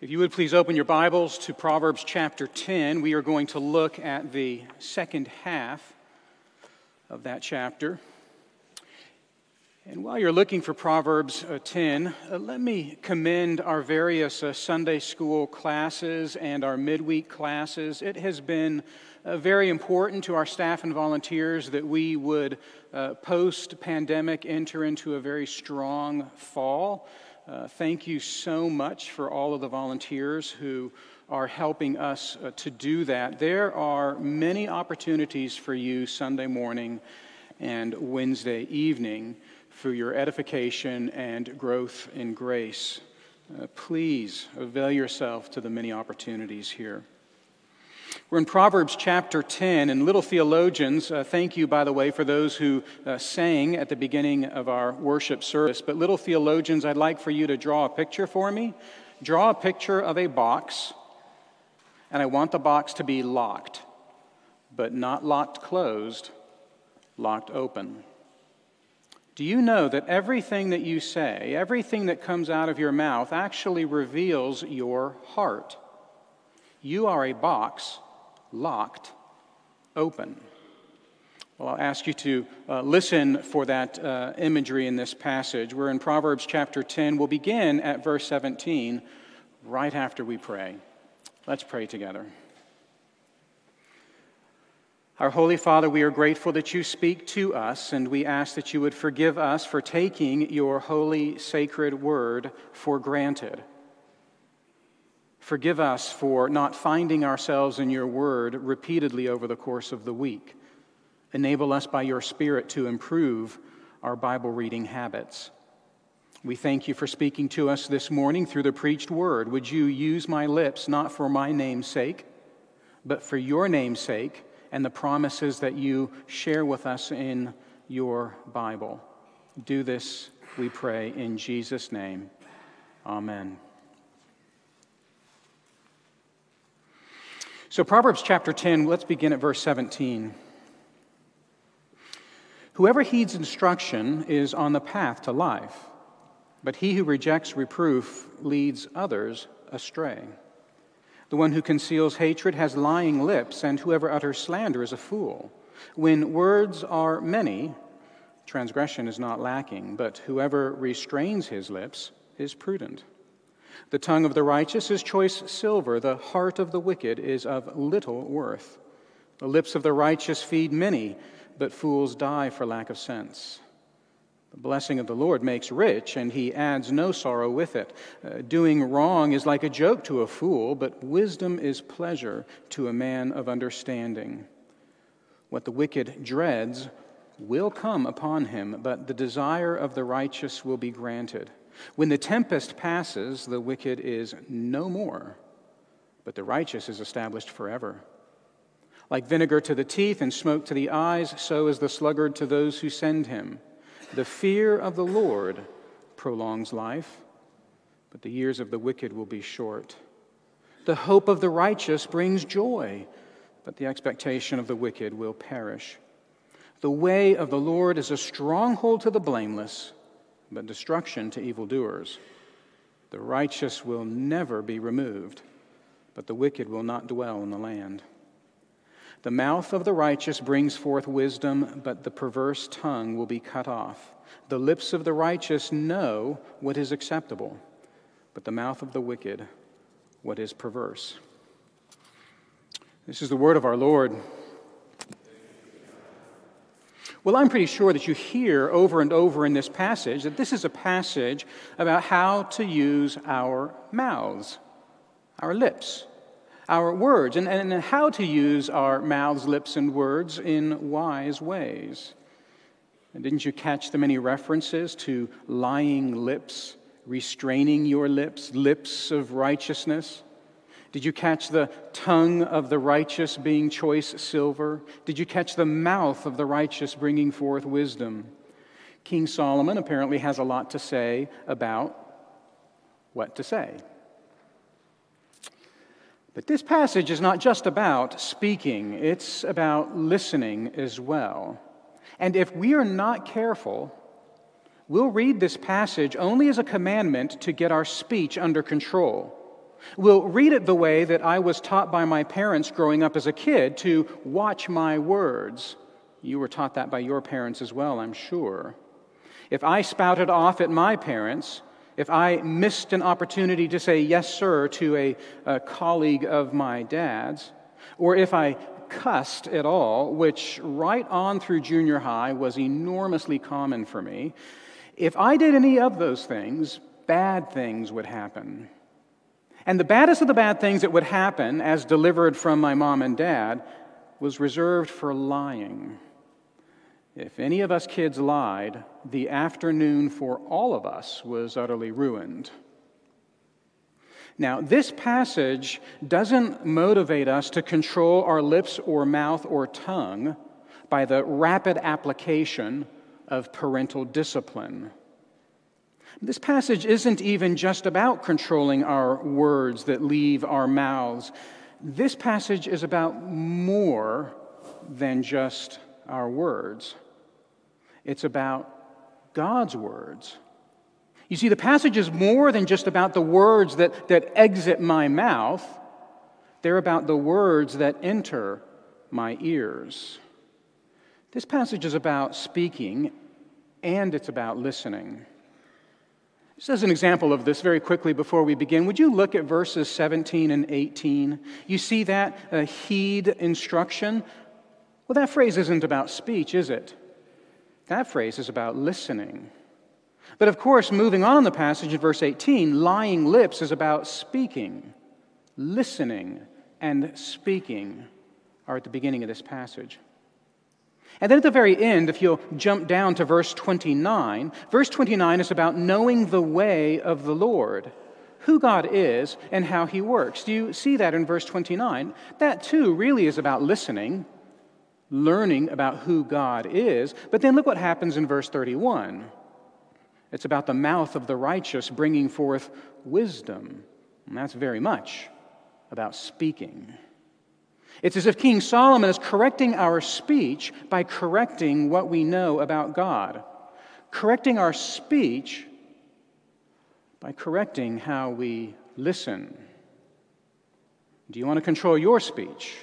If you would please open your Bibles to Proverbs chapter 10, we are going to look at the second half of that chapter. And while you're looking for Proverbs uh, 10, uh, let me commend our various uh, Sunday school classes and our midweek classes. It has been very important to our staff and volunteers that we would, post pandemic, enter into a very strong fall. Uh, thank you so much for all of the volunteers who are helping us uh, to do that. There are many opportunities for you Sunday morning and Wednesday evening for your edification and growth in grace. Uh, please avail yourself to the many opportunities here. We're in Proverbs chapter 10, and little theologians, uh, thank you, by the way, for those who uh, sang at the beginning of our worship service. But, little theologians, I'd like for you to draw a picture for me. Draw a picture of a box, and I want the box to be locked, but not locked closed, locked open. Do you know that everything that you say, everything that comes out of your mouth, actually reveals your heart? You are a box locked open. Well, I'll ask you to uh, listen for that uh, imagery in this passage. We're in Proverbs chapter 10. We'll begin at verse 17 right after we pray. Let's pray together. Our Holy Father, we are grateful that you speak to us, and we ask that you would forgive us for taking your holy, sacred word for granted. Forgive us for not finding ourselves in your word repeatedly over the course of the week. Enable us by your Spirit to improve our Bible reading habits. We thank you for speaking to us this morning through the preached word. Would you use my lips not for my name's sake, but for your name's sake and the promises that you share with us in your Bible? Do this, we pray, in Jesus' name. Amen. So, Proverbs chapter 10, let's begin at verse 17. Whoever heeds instruction is on the path to life, but he who rejects reproof leads others astray. The one who conceals hatred has lying lips, and whoever utters slander is a fool. When words are many, transgression is not lacking, but whoever restrains his lips is prudent. The tongue of the righteous is choice silver, the heart of the wicked is of little worth. The lips of the righteous feed many, but fools die for lack of sense. The blessing of the Lord makes rich, and he adds no sorrow with it. Uh, doing wrong is like a joke to a fool, but wisdom is pleasure to a man of understanding. What the wicked dreads will come upon him, but the desire of the righteous will be granted. When the tempest passes, the wicked is no more, but the righteous is established forever. Like vinegar to the teeth and smoke to the eyes, so is the sluggard to those who send him. The fear of the Lord prolongs life, but the years of the wicked will be short. The hope of the righteous brings joy, but the expectation of the wicked will perish. The way of the Lord is a stronghold to the blameless but destruction to evildoers. The righteous will never be removed, but the wicked will not dwell in the land. The mouth of the righteous brings forth wisdom, but the perverse tongue will be cut off. The lips of the righteous know what is acceptable, but the mouth of the wicked what is perverse. This is the word of our Lord. Well, I'm pretty sure that you hear over and over in this passage that this is a passage about how to use our mouths, our lips, our words, and, and how to use our mouths, lips, and words in wise ways. And didn't you catch the many references to lying lips, restraining your lips, lips of righteousness? Did you catch the tongue of the righteous being choice silver? Did you catch the mouth of the righteous bringing forth wisdom? King Solomon apparently has a lot to say about what to say. But this passage is not just about speaking, it's about listening as well. And if we are not careful, we'll read this passage only as a commandment to get our speech under control We'll read it the way that I was taught by my parents growing up as a kid to watch my words. You were taught that by your parents as well, I'm sure. If I spouted off at my parents, if I missed an opportunity to say yes, sir, to a, a colleague of my dad's, or if I cussed at all, which right on through junior high was enormously common for me, if I did any of those things, bad things would happen. And the baddest of the bad things that would happen, as delivered from my mom and dad, was reserved for lying. If any of us kids lied, the afternoon for all of us was utterly ruined. Now, this passage doesn't motivate us to control our lips or mouth or tongue by the rapid application of parental discipline. This passage isn't even just about controlling our words that leave our mouths. This passage is about more than just our words. It's about God's words. You see, the passage is more than just about the words that, that exit my mouth, they're about the words that enter my ears. This passage is about speaking and it's about listening. Just as an example of this, very quickly before we begin, would you look at verses 17 and 18? You see that uh, heed instruction? Well, that phrase isn't about speech, is it? That phrase is about listening. But of course, moving on in the passage in verse 18, lying lips is about speaking. Listening and speaking are at the beginning of this passage. And then at the very end, if you'll jump down to verse 29, verse 29 is about knowing the way of the Lord, who God is and how he works. Do you see that in verse 29? That too really is about listening learning about who God is. But then look what happens in verse 31. It's about the mouth of the righteous bringing forth wisdom. And that's very much about speaking. It's as if King Solomon is correcting our speech by correcting what we know about God, correcting our speech by correcting how we listen. Do you want to control your speech?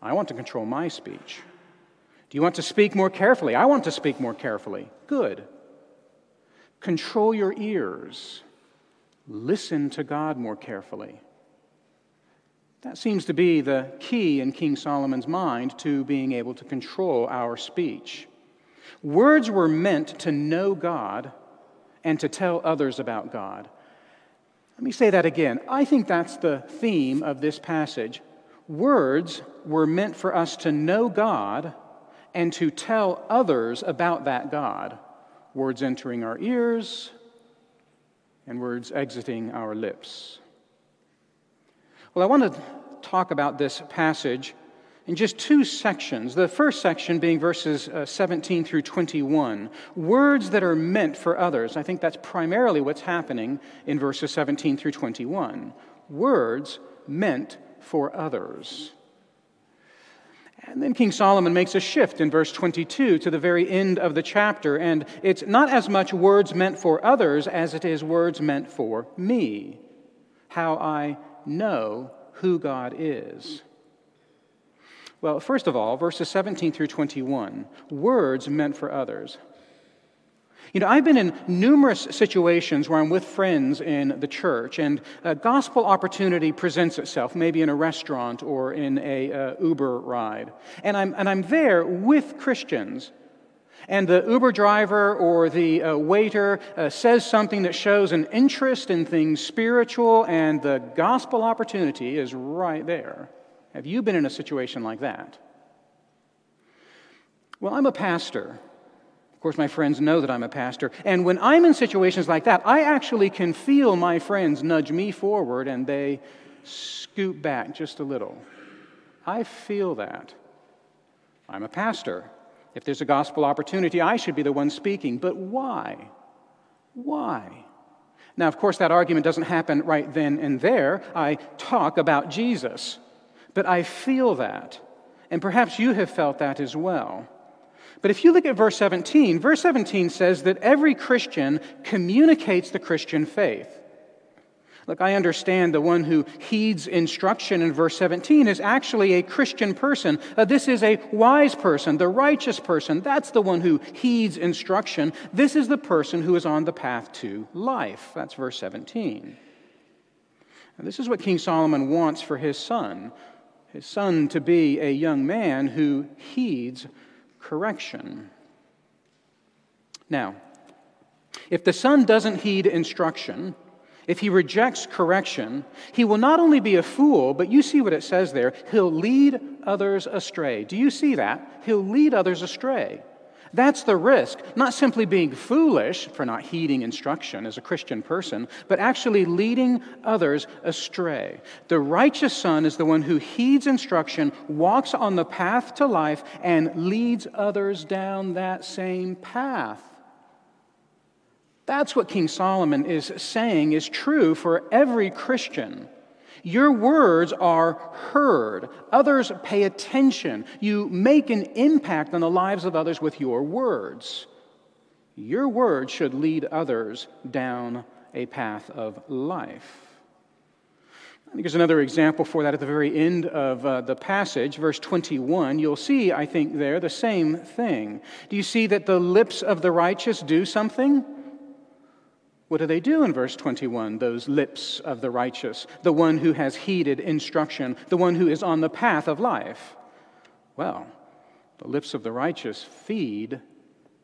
I want to control my speech. Do you want to speak more carefully? I want to speak more carefully. Good. Control your ears. Listen to God more carefully. That seems to be the key in King Solomon's mind to being able to control our speech. Words were meant to know God and to tell others about God. Let me say that again. I think that's the theme of this passage. Words were meant for us to know God and to tell others about that God. Words entering our ears and words exiting our lips. Well, I want to talk about this passage in just two sections. The first section being verses uh, 17 through 21. Words that are meant for others. I think that's primarily what's happening in verses 17 through 21. Words meant for others. And then King Solomon makes a shift in verse 22 to the very end of the chapter, and it's not as much words meant for others as it is words meant for me, how I know who God is. Well, first of all, verses 17 through 21, words meant for others. You know, I've been in numerous situations where I'm with friends in the church, and a gospel opportunity presents itself, maybe in a restaurant or in a uh, Uber ride. And I'm, and I'm there with Christians. And the Uber driver or the uh, waiter uh, says something that shows an interest in things spiritual, and the gospel opportunity is right there. Have you been in a situation like that? Well, I'm a pastor, of course, my friends know that I'm a pastor. And when I'm in situations like that, I actually can feel my friends nudge me forward and they scoot back just a little. I feel that. I'm a pastor. If there's a gospel opportunity, I should be the one speaking. But why? Why? Now, of course, that argument doesn't happen right then and there. I talk about Jesus. But I feel that. And perhaps you have felt that as well. But if you look at verse 17, verse 17 says that every Christian communicates the Christian faith. Look, I understand the one who heeds instruction in verse 17 is actually a Christian person. Uh, this is a wise person, the righteous person. That's the one who heeds instruction. This is the person who is on the path to life. That's verse 17. And this is what King Solomon wants for his son his son to be a young man who heeds correction. Now, if the son doesn't heed instruction, if he rejects correction, he will not only be a fool, but you see what it says there, he'll lead others astray. Do you see that? He'll lead others astray. That's the risk, not simply being foolish for not heeding instruction as a Christian person, but actually leading others astray. The righteous son is the one who heeds instruction, walks on the path to life, and leads others down that same path. That's what King Solomon is saying is true for every Christian. Your words are heard. Others pay attention. You make an impact on the lives of others with your words. Your words should lead others down a path of life. I think there's another example for that at the very end of uh, the passage, verse 21. You'll see, I think, there the same thing. Do you see that the lips of the righteous do something? What do they do in verse 21? Those lips of the righteous, the one who has heeded instruction, the one who is on the path of life. Well, the lips of the righteous feed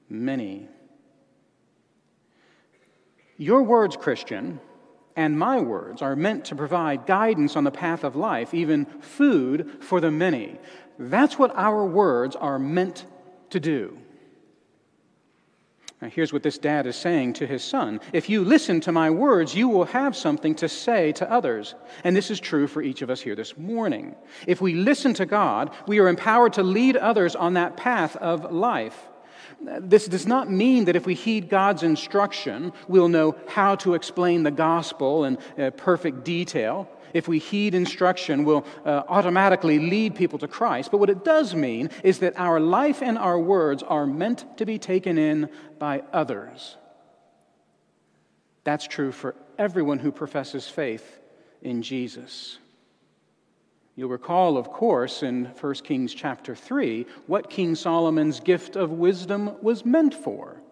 many. Your words, Christian, and my words are meant to provide guidance on the path of life, even food for the many. That's what our words are meant to do. Now, here's what this dad is saying to his son If you listen to my words, you will have something to say to others. And this is true for each of us here this morning. If we listen to God, we are empowered to lead others on that path of life. This does not mean that if we heed God's instruction, we'll know how to explain the gospel in uh, perfect detail if we heed instruction, will uh, automatically lead people to Christ. But what it does mean is that our life and our words are meant to be taken in by others. That's true for everyone who professes faith in Jesus. You'll recall, of course, in 1 Kings chapter 3, what King Solomon's gift of wisdom was meant for.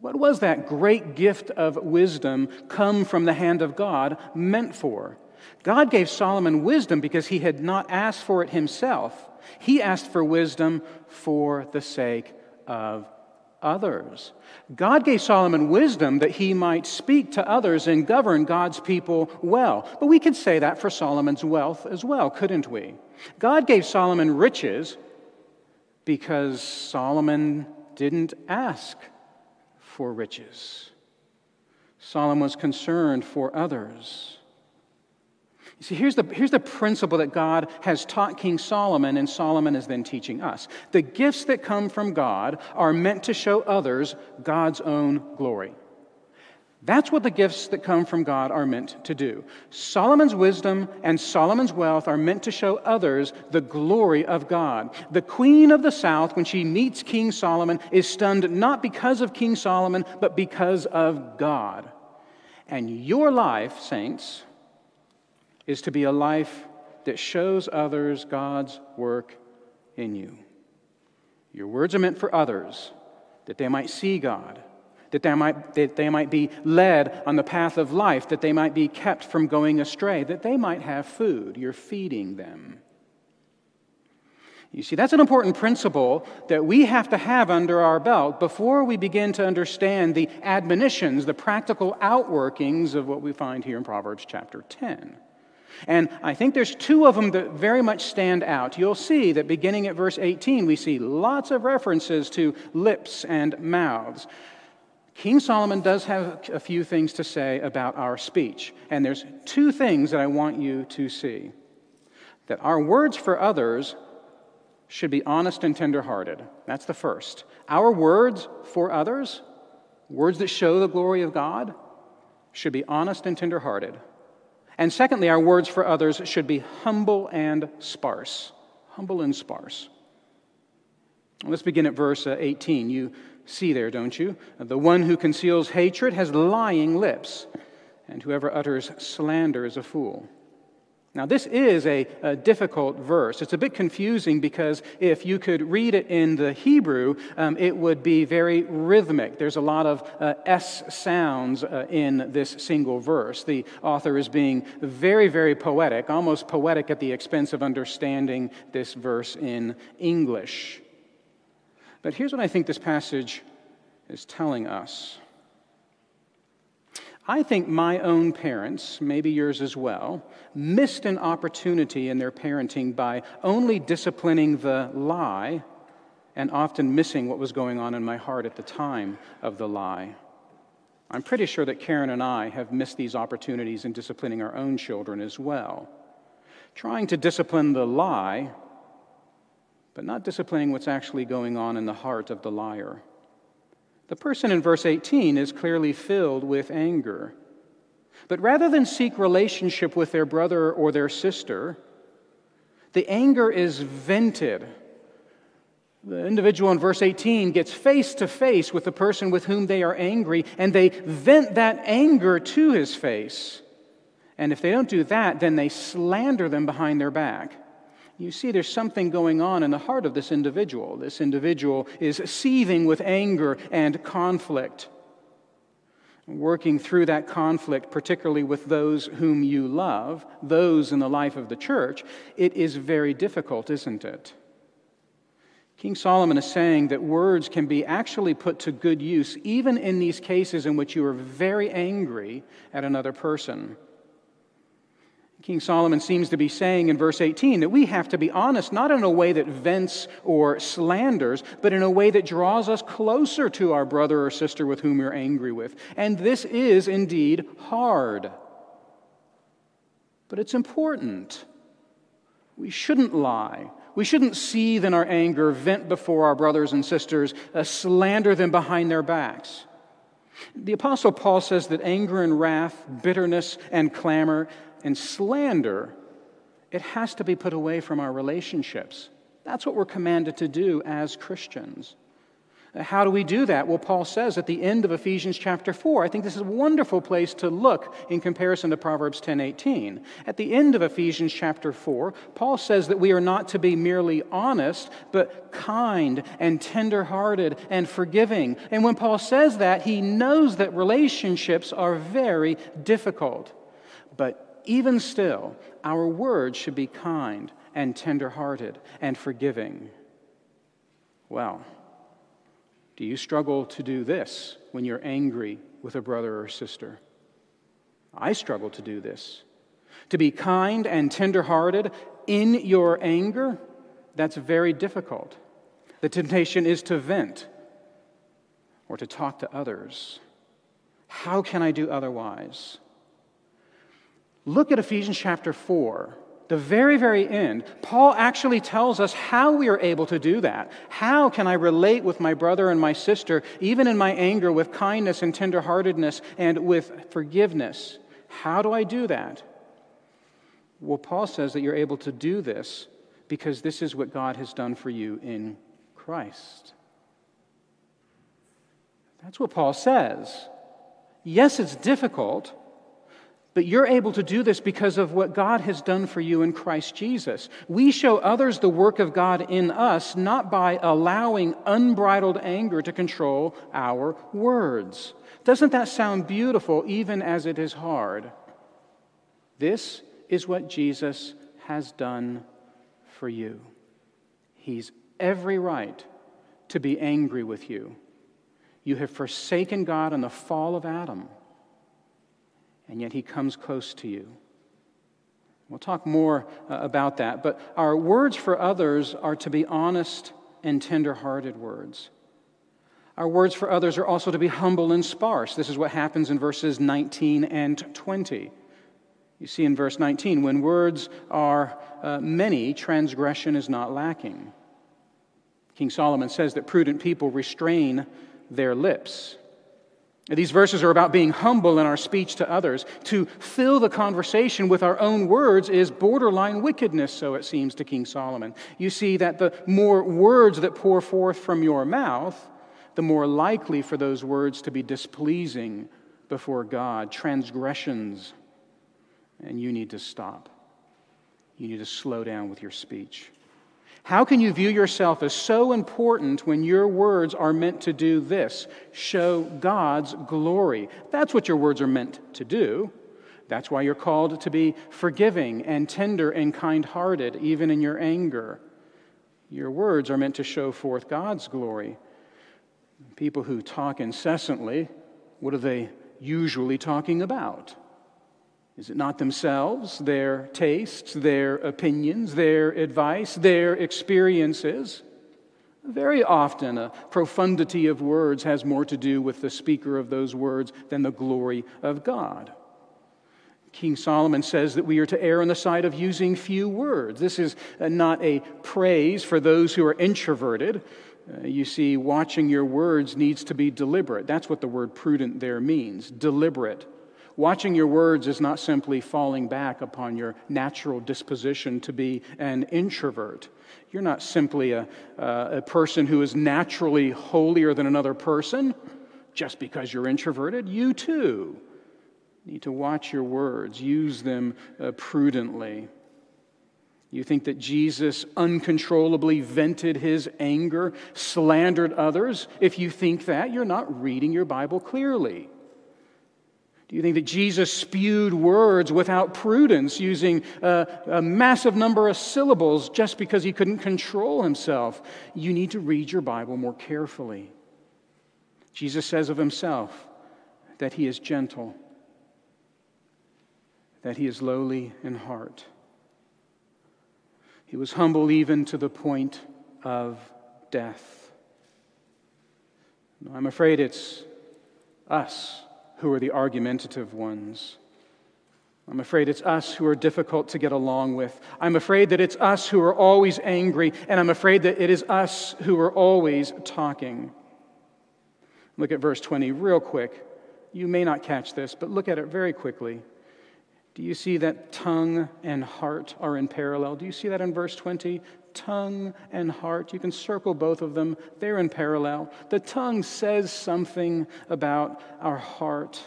What was that great gift of wisdom come from the hand of God meant for? God gave Solomon wisdom because he had not asked for it himself. He asked for wisdom for the sake of others. God gave Solomon wisdom that he might speak to others and govern God's people well. But we could say that for Solomon's wealth as well, couldn't we? God gave Solomon riches because Solomon didn't ask for riches. Solomon was concerned for others. See, here's the, here's the principle that God has taught King Solomon, and Solomon is then teaching us. The gifts that come from God are meant to show others God's own glory. That's what the gifts that come from God are meant to do. Solomon's wisdom and Solomon's wealth are meant to show others the glory of God. The queen of the south, when she meets King Solomon, is stunned not because of King Solomon, but because of God. And your life, saints, is to be a life that shows others God's work in you. Your words are meant for others, that they might see God, that they might, that they might be led on the path of life, that they might be kept from going astray, that they might have food. You're feeding them. You see, that's an important principle that we have to have under our belt before we begin to understand the admonitions, the practical outworkings of what we find here in Proverbs chapter 10. And I think there's two of them that very much stand out. You'll see that beginning at verse 18, we see lots of references to lips and mouths. King Solomon does have a few things to say about our speech. And there's two things that I want you to see that our words for others should be honest and tenderhearted. That's the first. Our words for others, words that show the glory of God, should be honest and tenderhearted. And secondly, our words for others should be humble and sparse. Humble and sparse. Let's begin at verse uh, 18. You see there, don't you? The one who conceals hatred has lying lips. and whoever utters slander is a fool. Now, this is a, a, difficult verse. It's a bit confusing because if you could read it in the Hebrew, um, it would be very rhythmic. There's a lot of uh, S sounds uh, in this single verse. The author is being very, very poetic, almost poetic at the expense of understanding this verse in English. But here's what I think this passage is telling us. I think my own parents, maybe yours as well, missed an opportunity in their parenting by only disciplining the lie and often missing what was going on in my heart at the time of the lie. I'm pretty sure that Karen and I have missed these opportunities in disciplining our own children as well. Trying to discipline the lie, but not disciplining what's actually going on in the heart of the liar. The person in verse 18 is clearly filled with anger. But rather than seek relationship with their brother or their sister, the anger is vented. The individual in verse 18 gets face to face with the person with whom they are angry, and they vent that anger to his face. And if they don't do that, then they slander them behind their back. You see, there's something going on in the heart of this individual. This individual is seething with anger and conflict. Working through that conflict, particularly with those whom you love, those in the life of the church, it is very difficult, isn't it? King Solomon is saying that words can be actually put to good use even in these cases in which you are very angry at another person. King Solomon seems to be saying in verse 18 that we have to be honest, not in a way that vents or slanders, but in a way that draws us closer to our brother or sister with whom we're angry with. And this is indeed hard. But it's important. We shouldn't lie. We shouldn't seethe in our anger, vent before our brothers and sisters, uh, slander them behind their backs. The Apostle Paul says that anger and wrath, bitterness and clamor, and slander, it has to be put away from our relationships. That's what we're commanded to do as Christians. How do we do that? Well, Paul says at the end of Ephesians chapter 4, I think this is a wonderful place to look in comparison to Proverbs 10:18. At the end of Ephesians chapter 4, Paul says that we are not to be merely honest, but kind and tender-hearted and forgiving. And when Paul says that, he knows that relationships are very difficult. But even still, our words should be kind and tenderhearted and forgiving. Well, do you struggle to do this when you're angry with a brother or sister? I struggle to do this. To be kind and tenderhearted in your anger, that's very difficult. The temptation is to vent or to talk to others. How can I do otherwise? Look at Ephesians chapter 4. The very, very end, Paul actually tells us how we are able to do that. How can I relate with my brother and my sister, even in my anger, with kindness and tenderheartedness and with forgiveness? How do I do that? Well, Paul says that you're able to do this because this is what God has done for you in Christ. That's what Paul says. Yes, it's difficult. But you're able to do this because of what God has done for you in Christ Jesus. We show others the work of God in us not by allowing unbridled anger to control our words. Doesn't that sound beautiful even as it is hard? This is what Jesus has done for you. He's every right to be angry with you. You have forsaken God in the fall of Adam and yet he comes close to you. We'll talk more uh, about that, but our words for others are to be honest and tender hearted words. Our words for others are also to be humble and sparse. This is what happens in verses 19 and 20. You see in verse 19, when words are uh, many, transgression is not lacking. King Solomon says that prudent people restrain their lips. These verses are about being humble in our speech to others. To fill the conversation with our own words is borderline wickedness, so it seems to King Solomon. You see that the more words that pour forth from your mouth, the more likely for those words to be displeasing before God, transgressions, and you need to stop. You need to slow down with your speech. How can you view yourself as so important when your words are meant to do this show God's glory? That's what your words are meant to do. That's why you're called to be forgiving and tender and kind hearted, even in your anger. Your words are meant to show forth God's glory. People who talk incessantly, what are they usually talking about? Is it not themselves, their tastes, their opinions, their advice, their experiences? Very often, a profundity of words has more to do with the speaker of those words than the glory of God. King Solomon says that we are to err on the side of using few words. This is uh, not a praise for those who are introverted. Uh, you see, watching your words needs to be deliberate. That's what the word prudent there means deliberate. Watching your words is not simply falling back upon your natural disposition to be an introvert. You're not simply a, uh, a person who is naturally holier than another person just because you're introverted. You too need to watch your words, use them uh, prudently. You think that Jesus uncontrollably vented his anger, slandered others? If you think that, you're not reading your Bible clearly. Do you think that Jesus spewed words without prudence, using a, a, massive number of syllables just because he couldn't control himself? You need to read your Bible more carefully. Jesus says of himself that he is gentle, that he is lowly in heart. He was humble even to the point of death. I'm afraid it's us who are the argumentative ones. I'm afraid it's us who are difficult to get along with. I'm afraid that it's us who are always angry, and I'm afraid that it is us who are always talking. Look at verse 20 real quick. You may not catch this, but look at it very quickly. Do you see that tongue and heart are in parallel? Do you see that in verse 20? tongue and heart. You can circle both of them, they're in parallel. The tongue says something about our heart.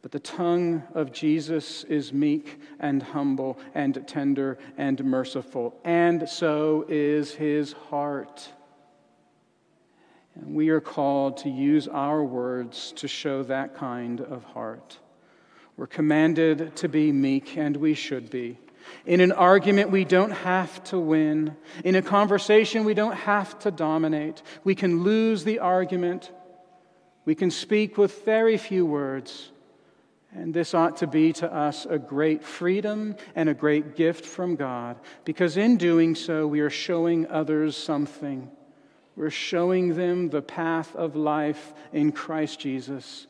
But the tongue of Jesus is meek and humble and tender and merciful, and so is his heart. And we are called to use our words to show that kind of heart. We're commanded to be meek, and we should be. In an argument, we don't have to win. In a conversation, we don't have to dominate. We can lose the argument. We can speak with very few words. And this ought to be to us a great freedom and a great gift from God, because in doing so, we are showing others something. We're showing them the path of life in Christ Jesus.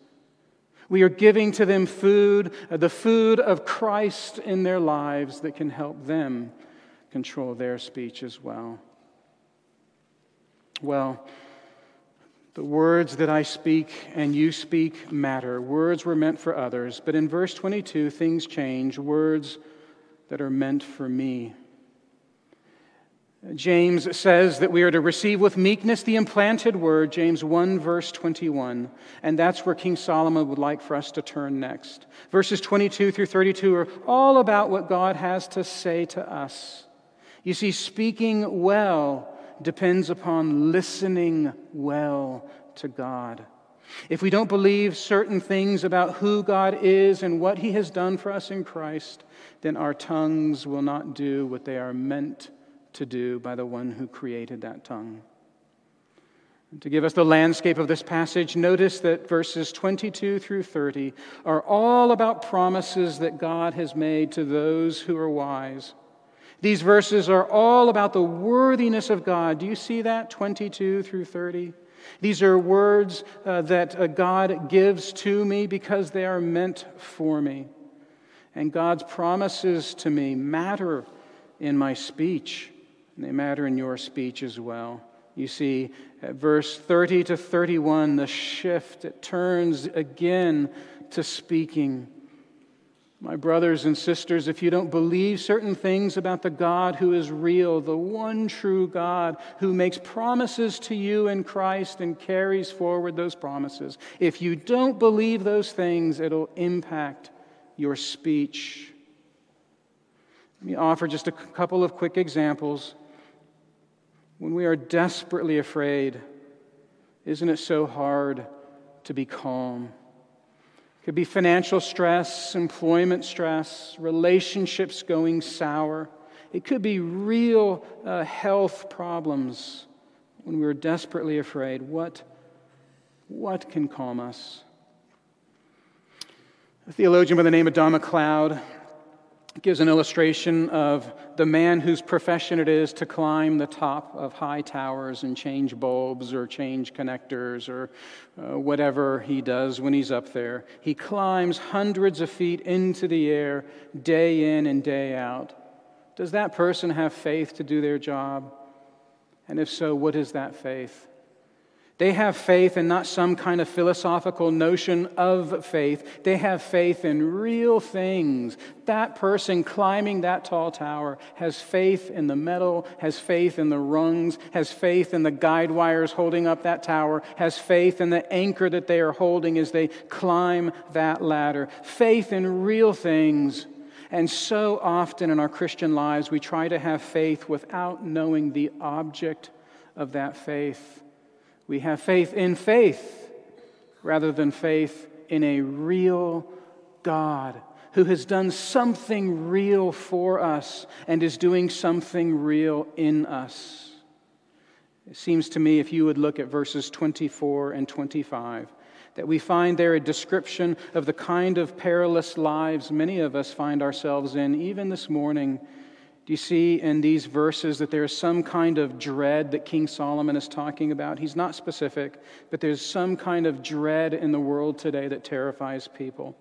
We are giving to them food, uh, the food of Christ in their lives that can help them control their speech as well. Well, the words that I speak and you speak matter. Words were meant for others, but in verse 22, things change. Words that are meant for me. James says that we are to receive with meekness the implanted word, James 1, verse 21. And that's where King Solomon would like for us to turn next. Verses 22 through 32 are all about what God has to say to us. You see, speaking well depends upon listening well to God. If we don't believe certain things about who God is and what He has done for us in Christ, then our tongues will not do what they are meant to do by the one who created that tongue. To give us the landscape of this passage, notice that verses 22 through 30 are all about promises that God has made to those who are wise. These verses are all about the worthiness of God. Do you see that? 22 through 30. These are words uh, that uh, God gives to me because they are meant for me. And God's promises to me matter in my speech they matter in your speech as well. You see, at verse 30 to 31, the shift, it turns again to speaking. My brothers and sisters, if you don't believe certain things about the God who is real, the one true God who makes promises to you in Christ and carries forward those promises, if you don't believe those things, it'll impact your speech. Let me offer just a couple of quick examples. When we are desperately afraid, isn't it so hard to be calm? It could be financial stress, employment stress, relationships going sour. It could be real uh, health problems when we're desperately afraid. What, what can calm us? A theologian by the name of Don McLeod gives an illustration of the man whose profession it is to climb the top of high towers and change bulbs or change connectors or uh, whatever he does when he's up there. He climbs hundreds of feet into the air day in and day out. Does that person have faith to do their job? And if so, what is that faith? They have faith and not some kind of philosophical notion of faith. They have faith in real things. That person climbing that tall tower has faith in the metal, has faith in the rungs, has faith in the guide wires holding up that tower, has faith in the anchor that they are holding as they climb that ladder. Faith in real things. And so often in our Christian lives, we try to have faith without knowing the object of that faith. We have faith in faith rather than faith in a real God who has done something real for us and is doing something real in us. It seems to me, if you would look at verses 24 and 25, that we find there a description of the kind of perilous lives many of us find ourselves in, even this morning do you see in these verses that there's some kind of dread that King Solomon is talking about? He's not specific, but there's some kind of dread in the world today that terrifies people.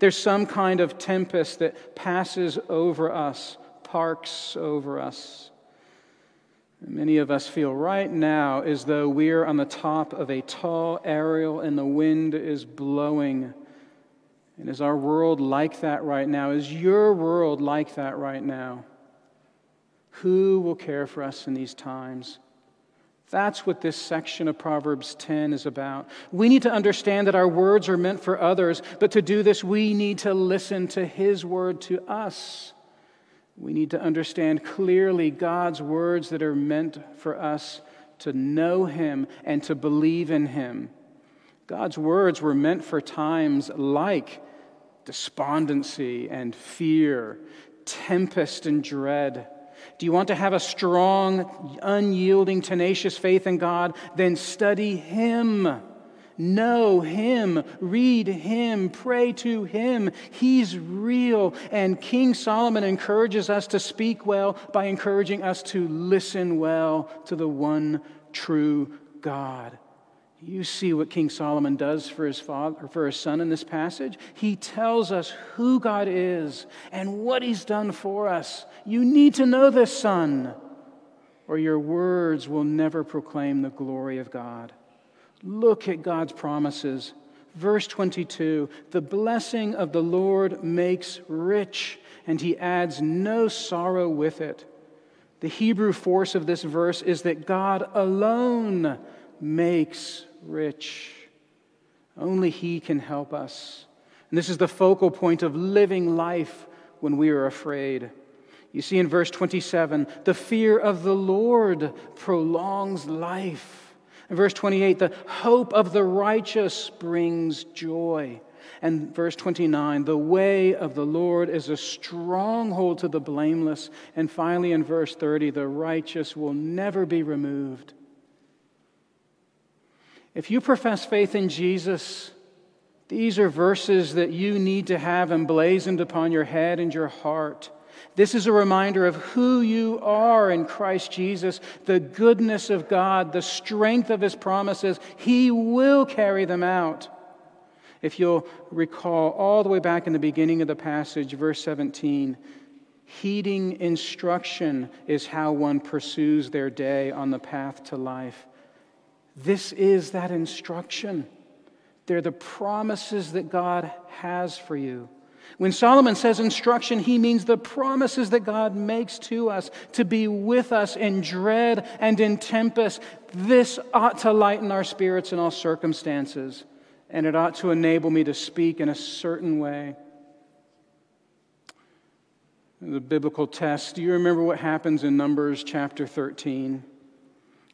There's some kind of tempest that passes over us, parks over us. Many of us feel right now as though we're on the top of a tall aerial and the wind is blowing. And is our world like that right now? Is your world like that right now? Who will care for us in these times? That's what this section of Proverbs 10 is about. We need to understand that our words are meant for others, but to do this, we need to listen to His word to us. We need to understand clearly God's words that are meant for us to know Him and to believe in Him. God's words were meant for times like despondency and fear, tempest and dread. Do you want to have a strong, unyielding, tenacious faith in God? Then study Him. Know Him, read Him, pray to Him. He's real. And King Solomon encourages us to speak well by encouraging us to listen well to the one true God. You see what King Solomon does for his father, for his son in this passage. He tells us who God is and what he's done for us. You need to know this, son, or your words will never proclaim the glory of God. Look at God's promises. Verse 22 The blessing of the Lord makes rich, and he adds no sorrow with it. The Hebrew force of this verse is that God alone makes rich. Only He can help us. And this is the focal point of living life when we are afraid. You see in verse 27, the fear of the Lord prolongs life. In verse 28, the hope of the righteous brings joy. And verse 29, the way of the Lord is a stronghold to the blameless. And finally, in verse 30, the righteous will never be removed. If you profess faith in Jesus, these are verses that you need to have emblazoned upon your head and your heart. This is a reminder of who you are in Christ Jesus, the goodness of God, the strength of His promises. He will carry them out. If you'll recall all the way back in the beginning of the passage, verse 17, heeding instruction is how one pursues their day on the path to life. This is that instruction. They're the promises that God has for you. When Solomon says instruction, he means the promises that God makes to us to be with us in dread and in tempest. This ought to lighten our spirits in all circumstances, and it ought to enable me to speak in a certain way. The biblical test. Do you remember what happens in Numbers chapter 13?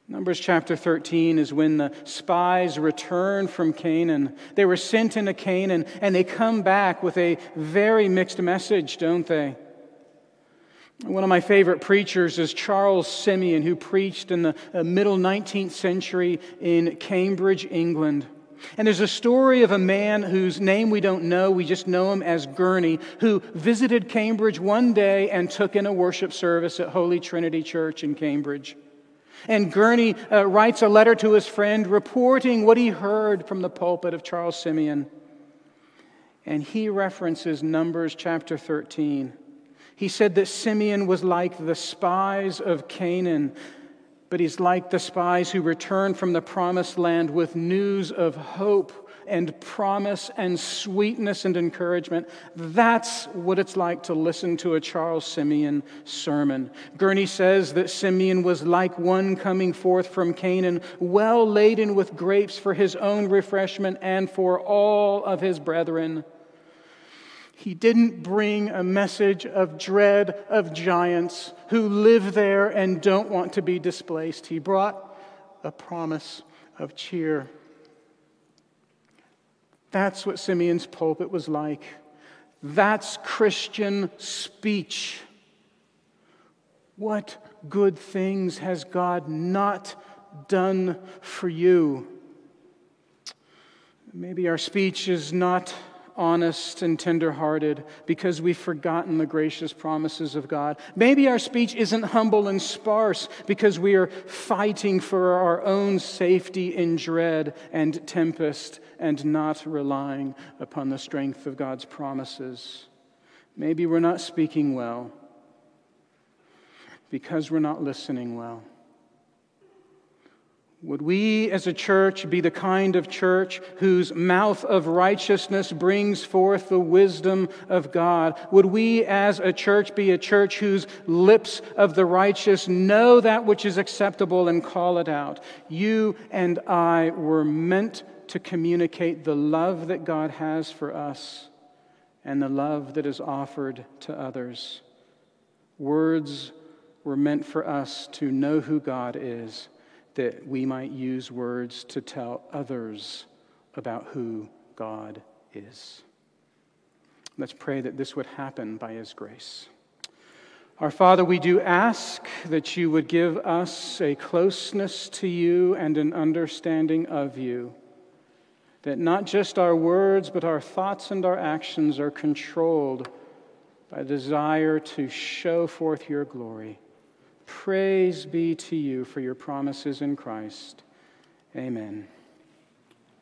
Numbers chapter 13 is when the spies return from Canaan. They were sent into Canaan and they come back with a very mixed message, don't they? One of my favorite preachers is Charles Simeon, who preached in the uh, middle 19th century in Cambridge, England. And there's a story of a man whose name we don't know, we just know him as Gurney, who visited Cambridge one day and took in a worship service at Holy Trinity Church in Cambridge. And Gurney uh, writes a letter to his friend reporting what he heard from the pulpit of Charles Simeon. And he references Numbers chapter 13. He said that Simeon was like the spies of Canaan, but he's like the spies who returned from the promised land with news of hope and promise and sweetness and encouragement. That's what it's like to listen to a Charles Simeon sermon. Gurney says that Simeon was like one coming forth from Canaan, well laden with grapes for his own refreshment and for all of his brethren. He didn't bring a message of dread of giants who live there and don't want to be displaced. He brought a promise of cheer. That's what Simeon's pulpit was like. That's Christian speech. What good things has God not done for you? Maybe our speech is not honest and tenderhearted because we've forgotten the gracious promises of God. Maybe our speech isn't humble and sparse because we are fighting for our own safety in dread and tempest and not relying upon the strength of God's promises. Maybe we're not speaking well because we're not listening well. Would we as a church be the kind of church whose mouth of righteousness brings forth the wisdom of God? Would we as a church be a church whose lips of the righteous know that which is acceptable and call it out? You and I were meant to communicate the love that God has for us and the love that is offered to others. Words were meant for us to know who God is that we might use words to tell others about who God is. Let's pray that this would happen by His grace. Our Father, we do ask that you would give us a closeness to you and an understanding of you. That not just our words, but our thoughts and our actions are controlled by desire to show forth your glory. Praise be to you for your promises in Christ. Amen.